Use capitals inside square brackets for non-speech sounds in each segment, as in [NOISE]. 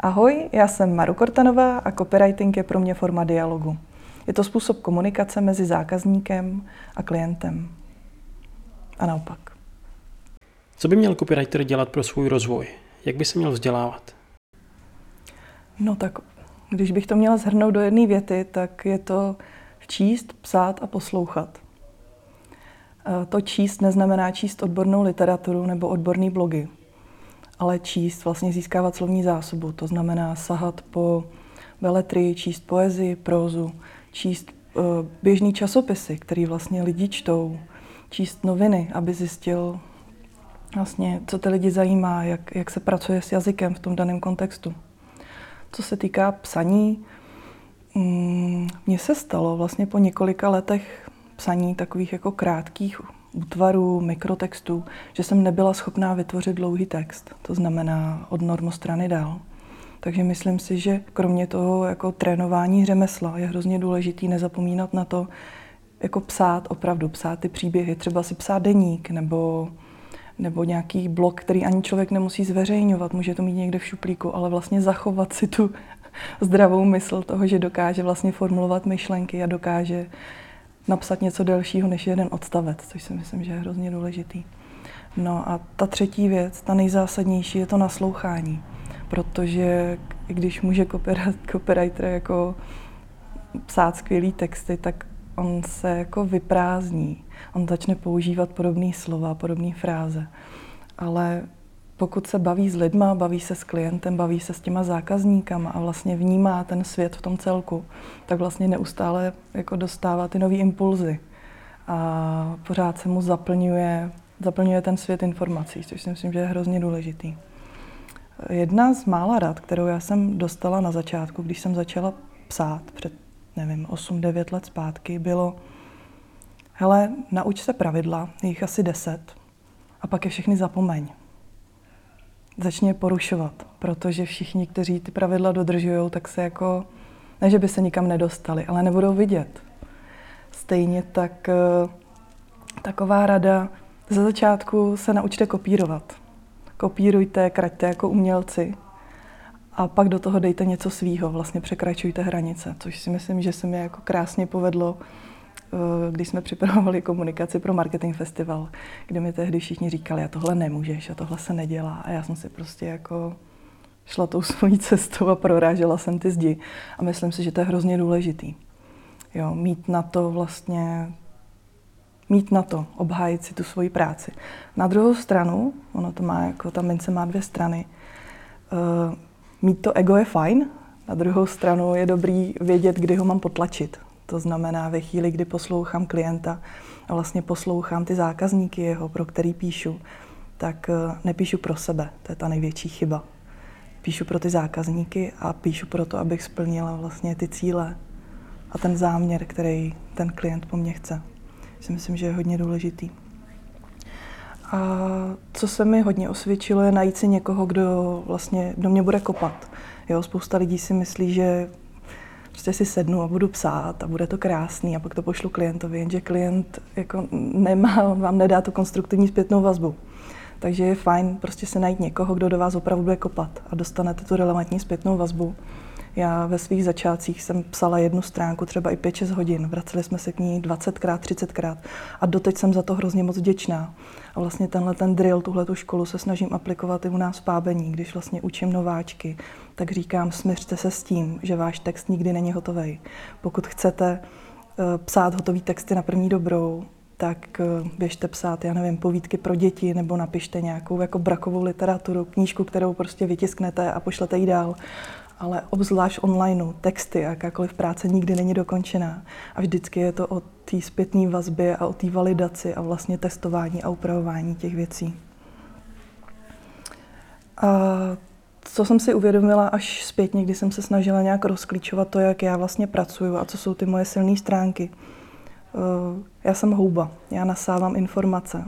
Ahoj, já jsem Maru Kortanová a copywriting je pro mě forma dialogu. Je to způsob komunikace mezi zákazníkem a klientem. A naopak. Co by měl copywriter dělat pro svůj rozvoj? Jak by se měl vzdělávat? No tak, když bych to měla zhrnout do jedné věty, tak je to číst, psát a poslouchat. To číst neznamená číst odbornou literaturu nebo odborné blogy, ale číst, vlastně získávat slovní zásobu. To znamená sahat po veletry, číst poezii, prózu, číst uh, běžný časopisy, který vlastně lidi čtou, číst noviny, aby zjistil vlastně, co ty lidi zajímá, jak, jak se pracuje s jazykem v tom daném kontextu. Co se týká psaní, mm, mně se stalo vlastně po několika letech psaní takových jako krátkých útvarů, mikrotextů, že jsem nebyla schopná vytvořit dlouhý text, to znamená od normostrany dál. Takže myslím si, že kromě toho jako trénování řemesla je hrozně důležitý nezapomínat na to, jako psát, opravdu psát ty příběhy, třeba si psát deník nebo, nebo nějaký blog, který ani člověk nemusí zveřejňovat, může to mít někde v šuplíku, ale vlastně zachovat si tu [LAUGHS] zdravou mysl toho, že dokáže vlastně formulovat myšlenky a dokáže napsat něco delšího než jeden odstavec, což si myslím, že je hrozně důležitý. No a ta třetí věc, ta nejzásadnější, je to naslouchání. Protože když může copywriter jako psát skvělý texty, tak on se jako vyprázdní. On začne používat podobné slova, podobné fráze. Ale pokud se baví s lidma, baví se s klientem, baví se s těma zákazníkama a vlastně vnímá ten svět v tom celku, tak vlastně neustále jako dostává ty nové impulzy a pořád se mu zaplňuje, zaplňuje ten svět informací, což si myslím, že je hrozně důležitý. Jedna z mála rad, kterou já jsem dostala na začátku, když jsem začala psát před, nevím, 8-9 let zpátky, bylo hele, nauč se pravidla, je jich asi 10, a pak je všechny zapomeň začne porušovat, protože všichni, kteří ty pravidla dodržují, tak se jako, ne, že by se nikam nedostali, ale nebudou vidět. Stejně tak eh, taková rada, ze začátku se naučte kopírovat. Kopírujte, kraťte jako umělci a pak do toho dejte něco svýho, vlastně překračujte hranice, což si myslím, že se mi jako krásně povedlo když jsme připravovali komunikaci pro marketing festival, kde mi tehdy všichni říkali, a tohle nemůžeš, a tohle se nedělá. A já jsem si prostě jako šla tou [LAUGHS] svojí cestou a prorážela jsem ty zdi. A myslím si, že to je hrozně důležitý. Jo, mít na to vlastně, mít na to, obhájit si tu svoji práci. Na druhou stranu, ono to má jako, ta mince má dvě strany, uh, mít to ego je fajn, na druhou stranu je dobrý vědět, kdy ho mám potlačit. To znamená, ve chvíli, kdy poslouchám klienta a vlastně poslouchám ty zákazníky jeho, pro který píšu, tak eh, nepíšu pro sebe. To je ta největší chyba. Píšu pro ty zákazníky a píšu pro to, abych splnila vlastně ty cíle a ten záměr, který ten klient po mně chce. Si myslím, že je hodně důležitý. A co se mi hodně osvědčilo, je najít si někoho, kdo vlastně do mě bude kopat. Jo, spousta lidí si myslí, že prostě si sednu a budu psát a bude to krásný a pak to pošlu klientovi, jenže klient jako nemá, vám nedá tu konstruktivní zpětnou vazbu. Takže je fajn prostě se najít někoho, kdo do vás opravdu bude kopat a dostanete tu relevantní zpětnou vazbu. Já ve svých začátcích jsem psala jednu stránku třeba i 5-6 hodin, vraceli jsme se k ní 20krát, 30krát a doteď jsem za to hrozně moc vděčná. A vlastně tenhle ten drill, tuhle tu školu se snažím aplikovat i u nás v Pábení, když vlastně učím nováčky, tak říkám, směřte se s tím, že váš text nikdy není hotový. Pokud chcete eh, psát hotový texty na první dobrou, tak eh, běžte psát, já nevím, povídky pro děti, nebo napište nějakou jako brakovou literaturu, knížku, kterou prostě vytisknete a pošlete ji dál ale obzvlášť online texty jakákoliv práce nikdy není dokončená. A vždycky je to o té zpětné vazbě a o té validaci a vlastně testování a upravování těch věcí. A co jsem si uvědomila až zpětně, když jsem se snažila nějak rozklíčovat to, jak já vlastně pracuju a co jsou ty moje silné stránky. Eh, já jsem houba, já nasávám informace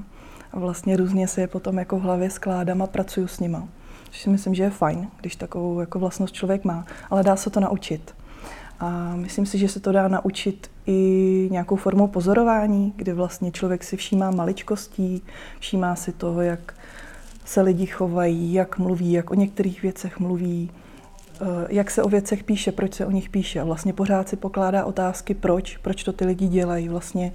a vlastně různě si je potom jako v hlavě skládám a pracuju s nima což si myslím, že je fajn, když takovou jako vlastnost člověk má, ale dá se to naučit. A myslím si, že se to dá naučit i nějakou formou pozorování, kdy vlastně člověk si všímá maličkostí, všímá si toho, jak se lidi chovají, jak mluví, jak o některých věcech mluví, jak se o věcech píše, proč se o nich píše. Vlastně pořád si pokládá otázky, proč, proč to ty lidi dělají, vlastně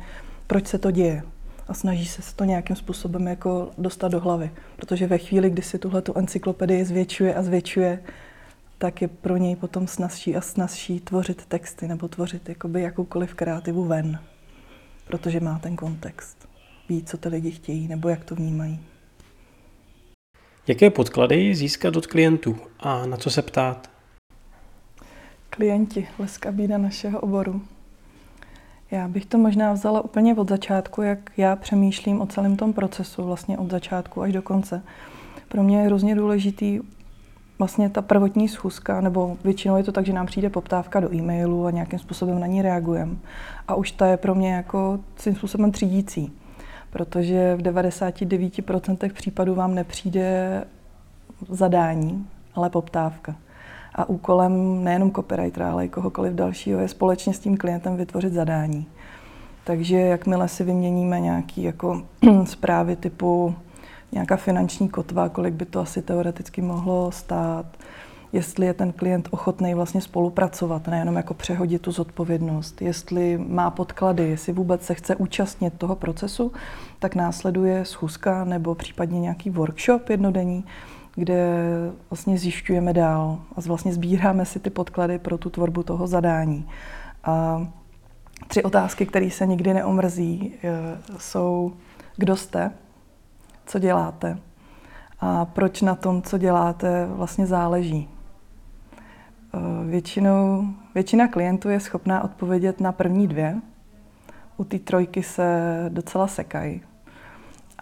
proč se to děje. A snaží se to nějakým způsobem jako dostat do hlavy. Protože ve chvíli, kdy si tuhle encyklopedii zvětšuje a zvětšuje, tak je pro něj potom snazší a snazší tvořit texty nebo tvořit jakoby jakoukoliv kreativu ven. Protože má ten kontext. Ví, co ty lidi chtějí nebo jak to vnímají. Jaké podklady získat od klientů a na co se ptát? Klienti, leska bída našeho oboru. Já bych to možná vzala úplně od začátku, jak já přemýšlím o celém tom procesu, vlastně od začátku až do konce. Pro mě je hrozně důležitý vlastně ta prvotní schůzka, nebo většinou je to tak, že nám přijde poptávka do e-mailu a nějakým způsobem na ní reagujeme. A už ta je pro mě jako svým způsobem třídící protože v 99% případů vám nepřijde zadání, ale poptávka. A úkolem nejenom copywritera, ale i kohokoliv dalšího je společně s tím klientem vytvořit zadání. Takže jakmile si vyměníme nějaké jako [CLEARS THROAT] zprávy typu nějaká finanční kotva, kolik by to asi teoreticky mohlo stát, jestli je ten klient ochotný vlastně spolupracovat, nejenom jako přehodit tu zodpovědnost, jestli má podklady, jestli vůbec se chce účastnit toho procesu, tak následuje schůzka nebo případně nějaký workshop jednodenní, kde vlastně zjišťujeme dál a vlastně sbíráme si ty podklady pro tu tvorbu toho zadání. A tři otázky, které se nikdy neomrzí, eh, jsou, kdo jste, co děláte a proč na tom, co děláte, vlastně záleží. Eh, většinou, většina klientů je schopná odpovědět na první dvě. U té trojky se docela sekají.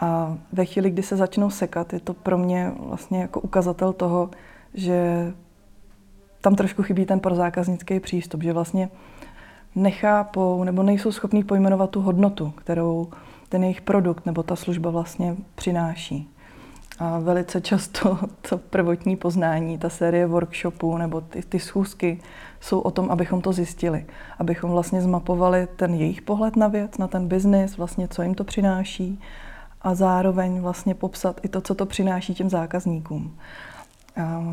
A ve chvíli, kdy se začnou sekat, je to pro mě vlastně jako ukazatel toho, že tam trošku chybí ten prozákaznický přístup, že vlastně nechápou nebo nejsou schopní pojmenovat tu hodnotu, kterou ten jejich produkt nebo ta služba vlastně přináší. A velice často [LAUGHS] to prvotní poznání, ta série workshopů nebo ty, ty schůzky jsou o tom, abychom to zjistili. Abychom vlastně zmapovali ten jejich pohled na věc, na ten biznis, vlastně co jim to přináší a zároveň vlastně popsat i to, co to přináší těm zákazníkům. A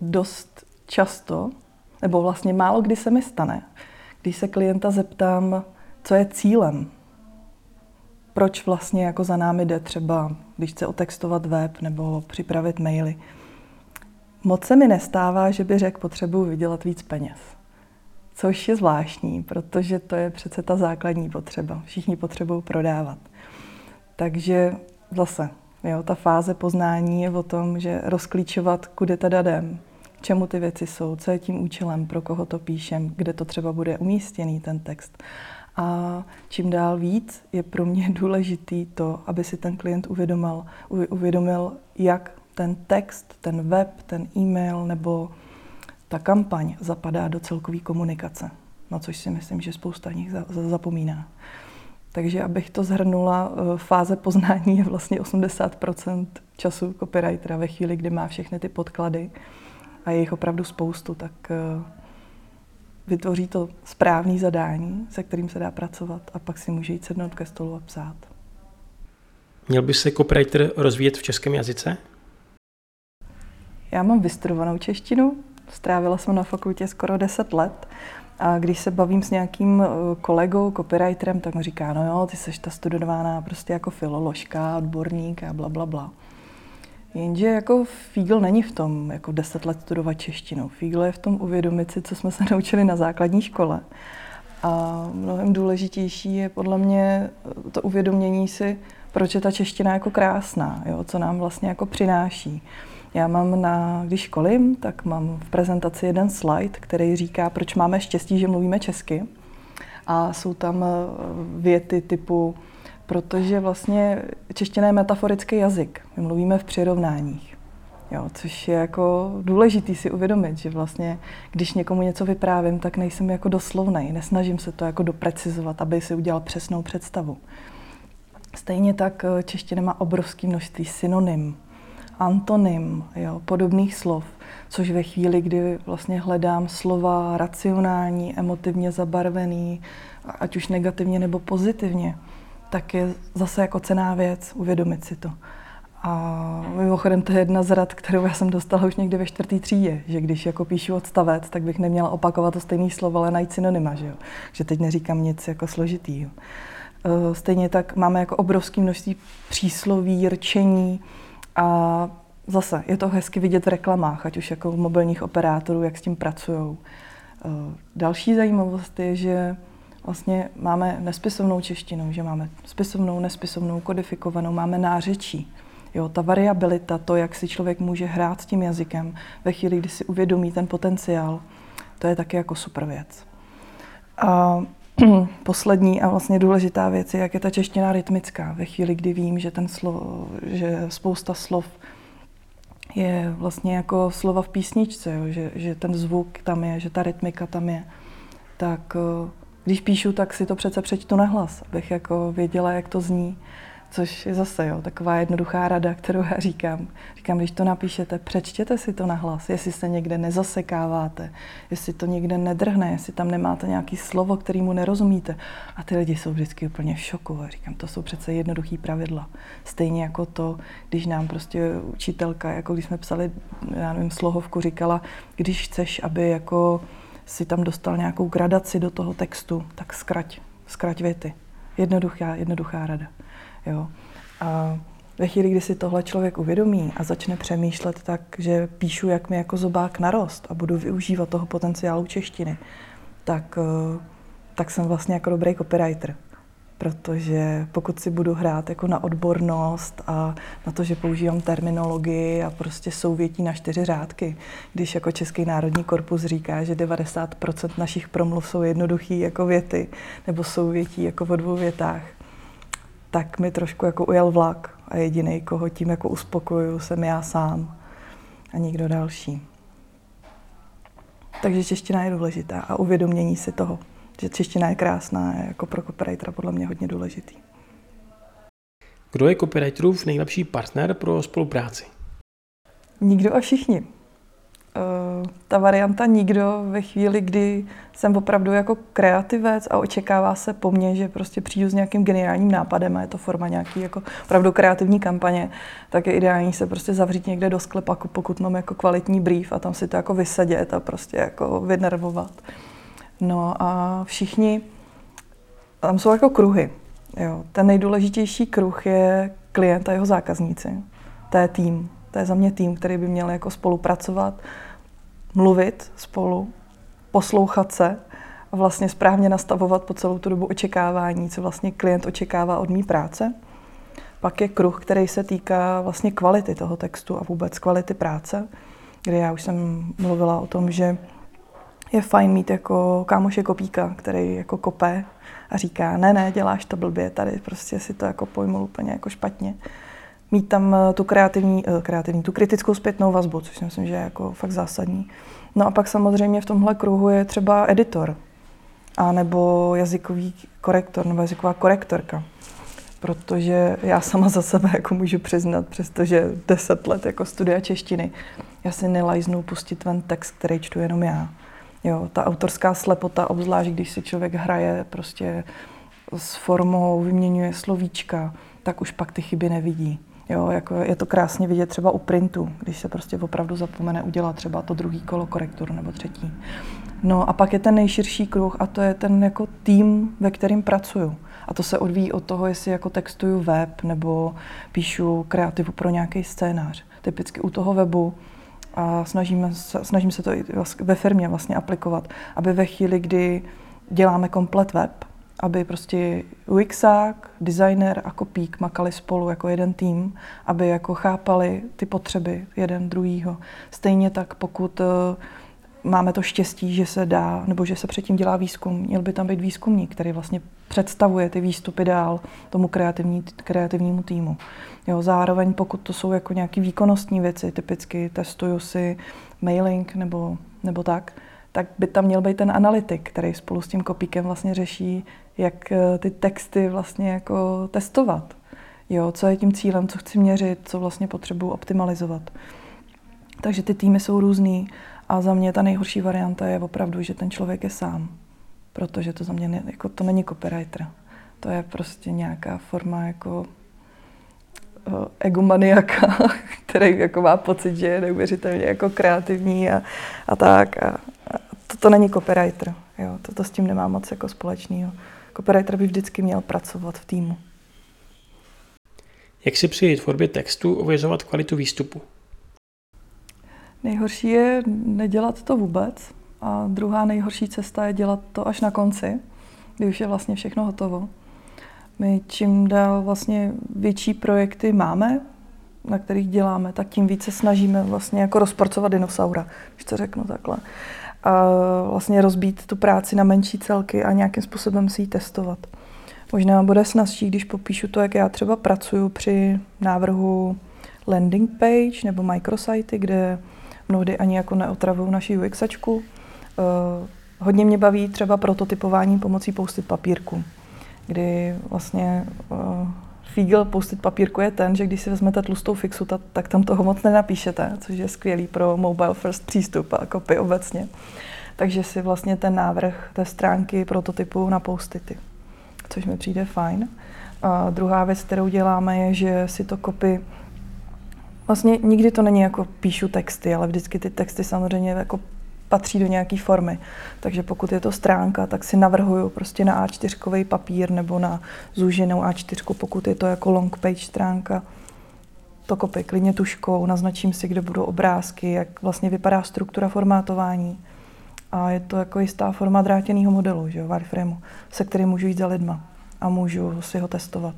dost často, nebo vlastně málo kdy se mi stane, když se klienta zeptám, co je cílem proč vlastně jako za námi jde třeba, když chce otextovat web nebo připravit maily. Moc se mi nestává, že by řekl, potřebuji vydělat víc peněz. Což je zvláštní, protože to je přece ta základní potřeba. Všichni potřebují prodávat. Takže zase, jo, ta fáze poznání je o tom, že rozklíčovat, kudy teda jdem, čemu ty věci jsou, co je tím účelem, pro koho to píšem, kde to třeba bude umístěný ten text. A čím dál víc je pro mě [LAUGHS] důležitý to, aby si ten klient uvědomil, uvědomil, jak ten text, ten web, ten e-mail nebo ta kampaň zapadá do celkové komunikace, na což si myslím, že spousta nich zapomíná. Takže abych to zhrnula, eh, fáze poznání je vlastně 80% času copywritera ve chvíli, kdy má všechny ty podklady a je jich opravdu spoustu, tak eh, vytvoří to správný zadání, se kterým se dá pracovat a pak si může jít sednout ke stolu a psát. Měl by se copywriter rozvíjet v českém jazyce? Já mám vystudovanou češtinu, strávila jsem na fakultě skoro 10 let a když se bavím s nějakým eh, kolegou, copywriterem, tak mi říká, no jo, ty jsi ta studovaná prostě jako filoložka, odborník a bla, bla, bla. Jenže jako Fígl není v tom jako deset let studovat češtinu. Fígl je v tom uvědomit si, co jsme se [LAUGHS] naučili na základní škole. A mnohem důležitější je podle mě to uvědomění si, proč je ta čeština jako krásná, jo, co nám vlastně jako přináší. Já mám na, když školím, tak mám v prezentaci jeden slide, který říká, proč máme štěstí, že mluvíme česky. A jsou tam eh, věty typu, protože vlastně čeština je metaforický jazyk. My mluvíme v přirovnáních. Jo, což je jako důležitý si uvědomit, že vlastně, když někomu něco vyprávím, tak nejsem jako doslovnej, nesnažím se to jako doprecizovat, aby si udělal přesnou představu. Stejně tak eh, čeština má obrovské množství synonym, antonym, jo, podobných slov, což ve chvíli, kdy vlastně hledám slova racionální, emotivně zabarvený, ať už negativně nebo pozitivně, tak je zase jako cená věc uvědomit si to. A mimochodem to je jedna z rad, kterou já jsem dostala už někdy ve čtvrtý třídě, že když jako píšu odstavec, tak bych neměla opakovat to stejný slovo, ale najít synonyma, že jo? Že teď neříkám nic jako složitýho. Eh, stejně tak máme jako obrovské množství přísloví, rčení a zase je to hezky vidět v reklamách, ať už jako v mobilních operátorů, jak s tím pracují. Eh, další zajímavost je, že vlastně máme nespisovnou češtinu, že máme spisovnou, nespisovnou, kodifikovanou, máme nářečí. Jo, ta variabilita, to, jak si člověk může hrát s tím jazykem ve chvíli, kdy si uvědomí ten potenciál, to je taky jako super věc. A [CLEARS THROAT] poslední a vlastně důležitá věc je, jak je ta čeština rytmická. Ve chvíli, kdy vím, že, ten slo, že spousta slov je vlastně jako slova v písničce, jo, že, že ten zvuk tam je, že ta rytmika tam je, tak eh, když píšu, tak si to přece přečtu na hlas, abych jako věděla, jak to zní což je zase jo, taková jednoduchá rada, kterou já říkám. Říkám, když to napíšete, přečtěte si to na hlas, jestli se někde nezasekáváte, jestli to někde nedrhne, jestli tam nemáte nějaký slovo, kterýmu nerozumíte. A ty lidi jsou vždycky úplně v šoku. A říkám, to jsou přece jednoduchý pravidla. Stejně jako to, když nám prostě učitelka, jako když jsme psali, já nevím, slohovku, říkala, když chceš, aby jako si tam dostal nějakou gradaci do toho textu, tak zkrať, zkrať věty. Jednoduchá, jednoduchá rada. Jo. A ve chvíli, kdy si tohle člověk uvědomí a začne přemýšlet tak, že píšu, jak mi jako zobák narost a budu využívat toho potenciálu češtiny, tak, eh, tak jsem vlastně jako dobrý copywriter. Protože pokud si budu hrát jako na odbornost a na to, že používám terminologii a prostě souvětí na čtyři řádky, když jako Český národní korpus říká, že 90% našich promluv jsou jednoduchý jako věty nebo souvětí jako v dvou větách, tak mi trošku jako ujel vlak a jediný, koho tím jako uspokojuju, jsem já sám a nikdo další. Takže čeština je důležitá a uvědomění si toho, že čeština je krásná, je jako pro copywritera podle mě hodně důležitý. Kdo je copywriterův nejlepší partner pro spolupráci? Nikdo a všichni. Eh, ta varianta nikdo ve chvíli, kdy jsem opravdu jako kreativec a očekává se po mně, že prostě přijdu s nějakým geniálním nápadem a je to forma nějaký jako opravdu kreativní kampaně, tak je ideální se prostě zavřít někde do sklepaku, pokud mám jako kvalitní brief a tam si to jako vysedět a prostě jako vynervovat. No a všichni, tam jsou jako kruhy. Jo. Ten nejdůležitější kruh je klient a jeho zákazníci. To je tým. To je za mě tým, který by měl jako spolupracovat mluvit spolu, poslouchat se a vlastně správně nastavovat po celou tu dobu očekávání, co vlastně klient očekává od mý práce. Pak je kruh, který se týká vlastně kvality toho textu a vůbec kvality práce, kde já už jsem mluvila o tom, že je fajn mít jako kámoše kopíka, který jako kope a říká, ne, ne, děláš to blbě, tady prostě si to jako pojmul úplně jako špatně mít tam eh, tu kreativní, eh, kreativní, tu kritickou zpětnou vazbu, což si myslím, že je jako fakt zásadní. No a pak samozřejmě v tomhle kruhu je třeba editor, a nebo jazykový korektor, nebo jazyková korektorka. Protože já sama za sebe jako můžu přiznat, přestože deset let jako studia češtiny, já si nelajznu pustit ven text, který čtu jenom já. Jo, ta autorská slepota, obzvlášť když si člověk hraje prostě s formou, vyměňuje slovíčka, tak už pak ty chyby nevidí. Jo, jako je to krásně vidět třeba u printu, když se prostě opravdu zapomene udělat třeba to druhý kolo korektur nebo třetí. No a pak je ten nejširší kruh a to je ten jako tým, ve kterým pracuju. A to se odvíjí od toho, jestli jako textuju web nebo píšu kreativu pro nějaký scénář. Typicky u toho webu a snažíme se, snažím se to i ve firmě vlastně aplikovat, aby ve chvíli, kdy děláme komplet web, aby prostě UXák, designer a kopík makali spolu jako jeden tým, aby jako chápali ty potřeby jeden druhýho. Stejně tak, pokud uh, máme to štěstí, že se dá, nebo že se předtím dělá výzkum, měl by tam být výzkumník, který vlastně představuje ty výstupy dál tomu kreativní, kreativnímu týmu. Jo, zároveň pokud to jsou jako nějaké výkonnostní věci, typicky testuju si mailing nebo, nebo tak, tak by tam měl být ten analytik, který spolu s tím kopíkem vlastně řeší, jak eh, ty texty vlastně jako testovat. Jo, co je tím cílem, co chci měřit, co vlastně potřebuji optimalizovat. Takže ty týmy jsou různý a za mě ta nejhorší varianta je opravdu, že ten člověk je sám. Protože to za mě ne, jako, to není copywriter. To je prostě nějaká forma jako egomaniaka, [LAUGHS] který jako má pocit, že je neuvěřitelně jako kreativní a, a tak. A, a to, to není copywriter. Jo, to, to s tím nemá moc jako společného. Copywriter by vždycky měl pracovat v týmu. Jak si při tvorbě textu ověřovat kvalitu výstupu? Nejhorší je nedělat to vůbec. A druhá nejhorší cesta je dělat to až na konci, kdy už je vlastně všechno hotovo. My čím dál vlastně větší projekty máme, na kterých děláme, tak tím více snažíme vlastně jako rozporcovat dinosaura, když to řeknu takhle. A vlastně rozbít tu práci na menší celky a nějakým způsobem si ji testovat. Možná bude snazší, když popíšu to, jak já třeba pracuji při návrhu landing page nebo microsity, kde mnohdy ani jako neotravují naši UXačku. Uh, hodně mě baví třeba prototypování pomocí poustit papírku, kdy vlastně uh, fígl poustit papírku je ten, že když si vezmete tlustou fixu, ta, tak tam toho moc nenapíšete, což je skvělý pro mobile first přístup a copy obecně. Takže si vlastně ten návrh té stránky prototypu na postity, což mi přijde fajn. A druhá věc, kterou děláme, je, že si to kopy Vlastně nikdy to není jako píšu texty, ale vždycky ty texty samozřejmě jako patří do nějaké formy. Takže pokud je to stránka, tak si navrhuju prostě na A4 papír nebo na zúženou A4, pokud je to jako long page stránka. To kopy klidně tuškou, naznačím si, kde budou obrázky, jak vlastně vypadá struktura formátování. A je to jako jistá forma drátěného modelu, že jo, wireframeu, se kterým můžu jít za lidma a můžu si ho testovat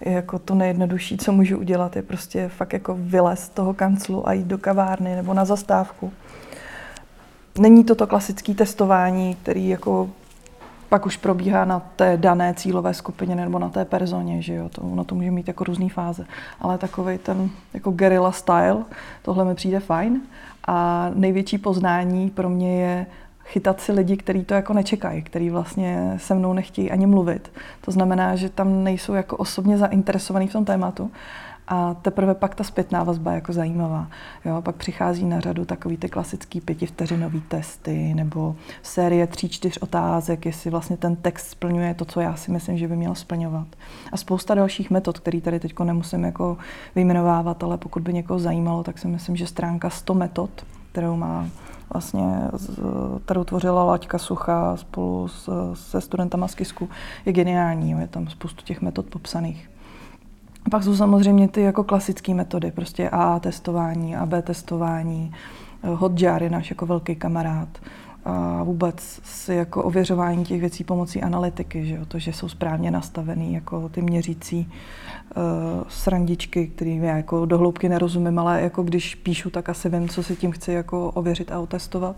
je jako to nejjednodušší, co můžu udělat, je prostě fakt jako vylez z toho kanclu a jít do kavárny nebo na zastávku. Není to to klasické testování, který jako pak už probíhá na té dané cílové skupině nebo na té personě, že jo, to, ono to může mít jako různé fáze, ale takový ten jako guerilla style, tohle mi přijde fajn. A největší poznání pro mě je chytat si lidi, kteří to jako nečekají, kteří vlastně se mnou nechtějí ani mluvit. To znamená, že tam nejsou jako osobně zainteresovaní v tom tématu a teprve pak ta zpětná vazba je jako zajímavá. Jo, pak přichází na řadu takový ty klasický pětivteřinový testy nebo série tří, čtyř otázek, jestli vlastně ten text splňuje to, co já si myslím, že by měl splňovat. A spousta dalších metod, které tady teď nemusím jako vyjmenovávat, ale pokud by někoho zajímalo, tak si myslím, že stránka 100 metod, kterou má vlastně, kterou tvořila Laďka Sucha spolu s, se studentama z KISKu, je geniální. Je tam spoustu těch metod popsaných. Pak jsou samozřejmě ty jako klasické metody, prostě A testování, AB testování, Hotjar je náš jako velký kamarád, a vůbec si jako ověřování těch věcí pomocí analytiky, že jo? to, že jsou správně nastavený jako ty měřící uh, srandičky, kterým já jako do hloubky nerozumím, ale jako když píšu, tak asi vím, co si tím chci jako ověřit a otestovat.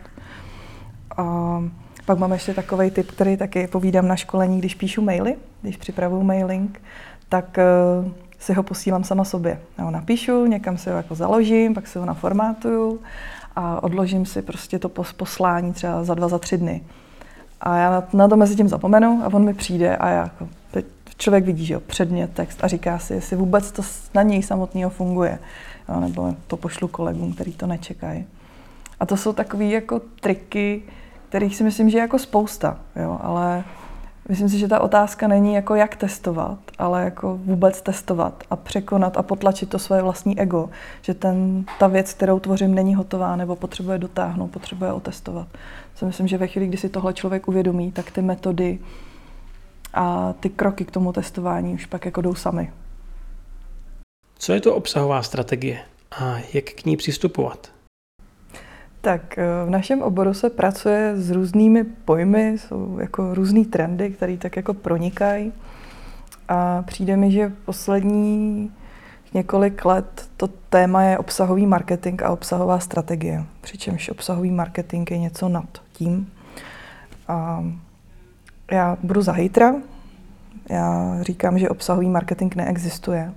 A pak mám ještě takový typ, který taky povídám na školení, když píšu maily, když připravuju mailing, tak uh, si ho posílám sama sobě. Já ho napíšu, někam si ho jako založím, pak si ho naformátuju a odložím si prostě to poslání třeba za dva, za tři dny. A já na to mezi tím zapomenu a on mi přijde a já jako, teď člověk vidí, že jo, předmět, text a říká si, jestli vůbec to na něj samotného funguje. Jo, nebo to pošlu kolegům, který to nečekají. A to jsou takové jako triky, kterých si myslím, že je jako spousta, jo, ale Myslím si, že ta otázka není jako jak testovat, ale jako vůbec testovat a překonat a potlačit to své vlastní ego, že ten, ta věc, kterou tvořím, není hotová nebo potřebuje dotáhnout, potřebuje otestovat. Co myslím, že ve chvíli, kdy si tohle člověk uvědomí, tak ty metody a ty kroky k tomu testování už pak jako jdou sami. Co je to obsahová strategie a jak k ní přistupovat? Tak eh, v našem oboru se pracuje s různými pojmy, jsou jako různý trendy, které tak jako pronikají. A přijde mi, že poslední několik let to téma je obsahový marketing a obsahová strategie. Přičemž obsahový marketing je něco nad tím. A já budu za hejtra. Já říkám, že obsahový marketing neexistuje,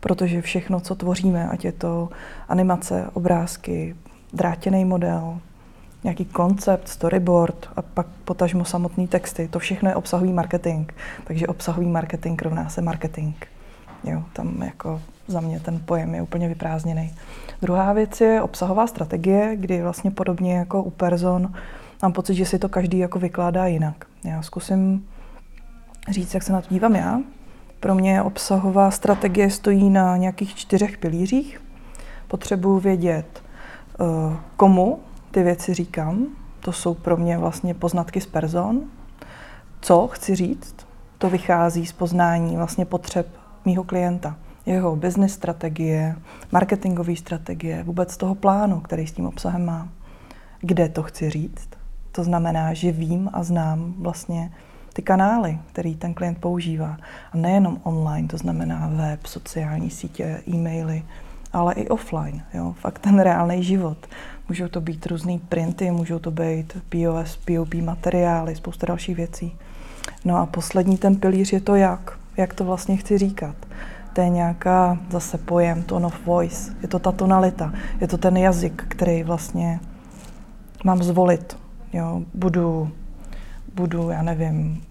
protože všechno, co tvoříme, ať je to animace, obrázky, drátěný model, nějaký koncept, storyboard a pak potažmo samotný texty. To všechno je obsahový marketing. Takže obsahový marketing rovná se marketing. Jo, tam jako za mě ten pojem je úplně vyprázdněný. Druhá věc je obsahová strategie, kdy vlastně podobně jako u person mám pocit, že si to každý jako vykládá jinak. Já zkusím říct, jak se na to dívám já. Pro mě obsahová strategie stojí na nějakých čtyřech pilířích. Potřebuji vědět, komu ty věci říkám. To jsou pro mě vlastně poznatky z person. Co chci říct, to vychází z poznání vlastně potřeb mýho klienta. Jeho business strategie, marketingové strategie, vůbec toho plánu, který s tím obsahem má. Kde to chci říct. To znamená, že vím a znám vlastně ty kanály, který ten klient používá. A nejenom online, to znamená web, sociální sítě, e-maily, ale i offline, jo, fakt ten reálný život. Můžou to být různé printy, můžou to být POS, POP materiály, spousta dalších věcí. No a poslední ten pilíř je to jak, jak to vlastně chci říkat. To je nějaká zase pojem, tone of voice, je to ta tonalita, je to ten jazyk, který vlastně mám zvolit. Jo, budu, budu, já nevím,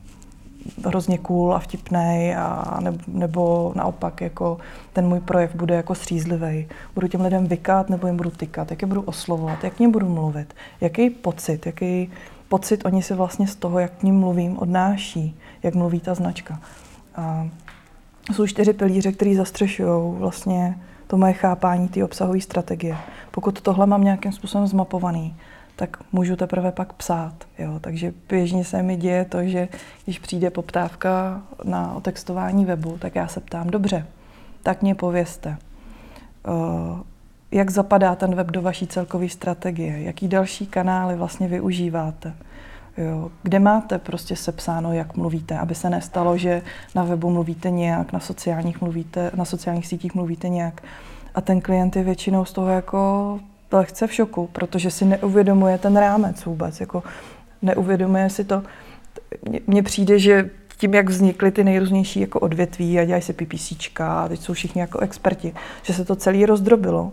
hrozně cool a vtipný a nebo, nebo naopak jako ten můj projev bude jako střízlivý. Budu těm lidem vykat nebo jim budu tykat, jak je budu oslovovat, jak k ním budu mluvit, jaký pocit, jaký pocit oni si vlastně z toho, jak k ním mluvím, odnáší, jak mluví ta značka. A jsou čtyři pilíře, které zastřešují vlastně to moje chápání té obsahové strategie. Pokud tohle mám nějakým způsobem zmapovaný, tak můžu teprve pak psát. Jo. Takže běžně se mi děje to, že když přijde poptávka na otextování webu, tak já se ptám, dobře, tak mě povězte, uh, jak zapadá ten web do vaší celkové strategie, jaký další kanály vlastně využíváte. Jo, kde máte prostě sepsáno, jak mluvíte, aby se nestalo, že na webu mluvíte nějak, na sociálních, mluvíte, na sociálních sítích mluvíte nějak a ten klient je většinou z toho jako lehce v šoku, protože si neuvědomuje ten rámec vůbec, jako neuvědomuje si to. Mně přijde, že tím, jak vznikly ty nejrůznější jako odvětví a dělají se PPCčka a teď jsou všichni jako experti, že se to celé rozdrobilo,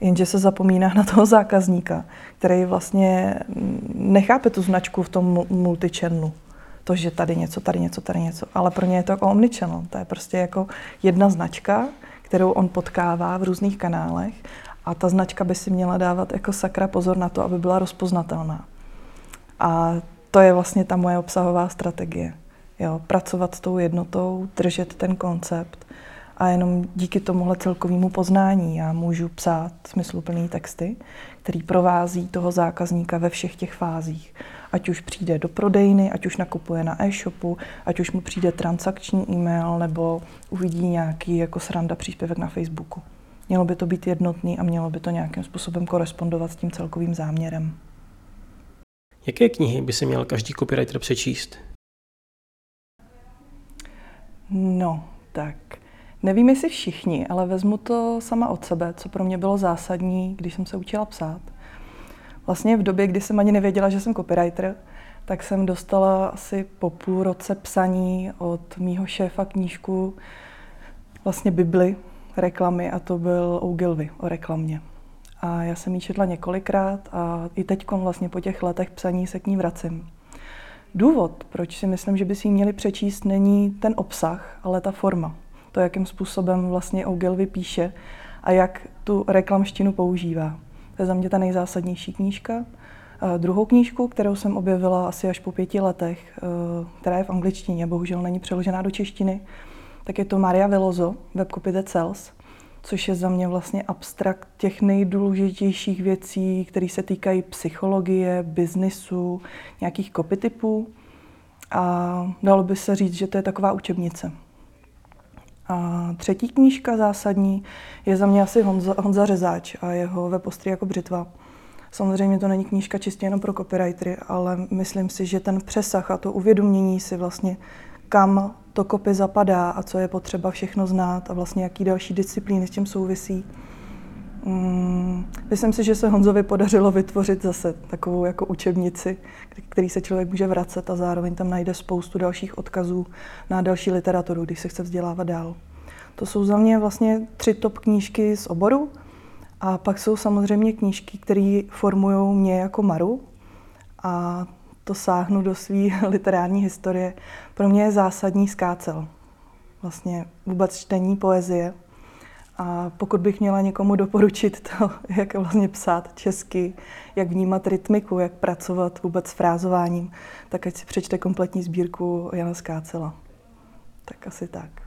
jenže se zapomíná na toho zákazníka, který vlastně nechápe tu značku v tom multichannelu. To, že tady něco, tady něco, tady něco. Ale pro ně je to jako omnichannel. To je prostě jako jedna značka, kterou on potkává v různých kanálech a ta značka by si měla dávat jako sakra pozor na to, aby byla rozpoznatelná. A to je vlastně ta moje obsahová strategie. Jo, pracovat s tou jednotou, držet ten koncept a jenom díky tomuhle celkovému poznání já můžu psát smysluplné texty, který provází toho zákazníka ve všech těch fázích. Ať už přijde do prodejny, ať už nakupuje na e-shopu, ať už mu přijde transakční e-mail nebo uvidí nějaký jako sranda příspěvek na Facebooku. Mělo by to být jednotný a mělo by to nějakým způsobem korespondovat s tím celkovým záměrem. Jaké knihy by se měl každý copywriter přečíst? No, tak nevím, jestli všichni, ale vezmu to sama od sebe, co pro mě bylo zásadní, když jsem se učila psát. Vlastně v době, kdy jsem ani nevěděla, že jsem copywriter, tak jsem dostala asi po půl roce psaní od mýho šéfa knížku, vlastně Bibli, reklamy a to byl Ogilvy o reklamě. A já jsem ji četla několikrát a i teď vlastně po těch letech psaní se k ní vracím. Důvod, proč si myslím, že by si ji měli přečíst, není ten obsah, ale ta forma. To, jakým způsobem vlastně Ogilvy píše a jak tu reklamštinu používá. To je za mě ta nejzásadnější knížka. A druhou knížku, kterou jsem objevila asi až po pěti letech, eh, která je v angličtině, bohužel není přeložená do češtiny, tak je to Maria Velozo, Webcopy That Sells, což je za mě vlastně abstrakt těch nejdůležitějších věcí, které se týkají psychologie, biznisu, nějakých copytypů. A dalo by se říct, že to je taková učebnice. A třetí knížka zásadní je za mě asi Honza, Honza Řezáč a jeho webostry jako břitva. Samozřejmě to není knížka čistě jenom pro copywritery, ale myslím si, že ten přesah a to uvědomění si vlastně, kam to kopy zapadá a co je potřeba všechno znát a vlastně jaký další disciplíny s tím souvisí. Mm, myslím si, že se Honzovi podařilo vytvořit zase takovou jako učebnici, který se člověk může vracet a zároveň tam najde spoustu dalších odkazů na další literaturu, když se chce vzdělávat dál. To jsou za mě vlastně tři top knížky z oboru a pak jsou samozřejmě knížky, které formují mě jako Maru a to sáhnu do své [LAUGHS] literární historie, pro mě je zásadní skácel. Vlastně vůbec čtení poezie. A pokud bych měla někomu doporučit to, [LAUGHS] jak vlastně psát česky, jak vnímat rytmiku, jak pracovat vůbec s frázováním, tak ať si přečte kompletní sbírku Jana Skácela. Tak asi tak.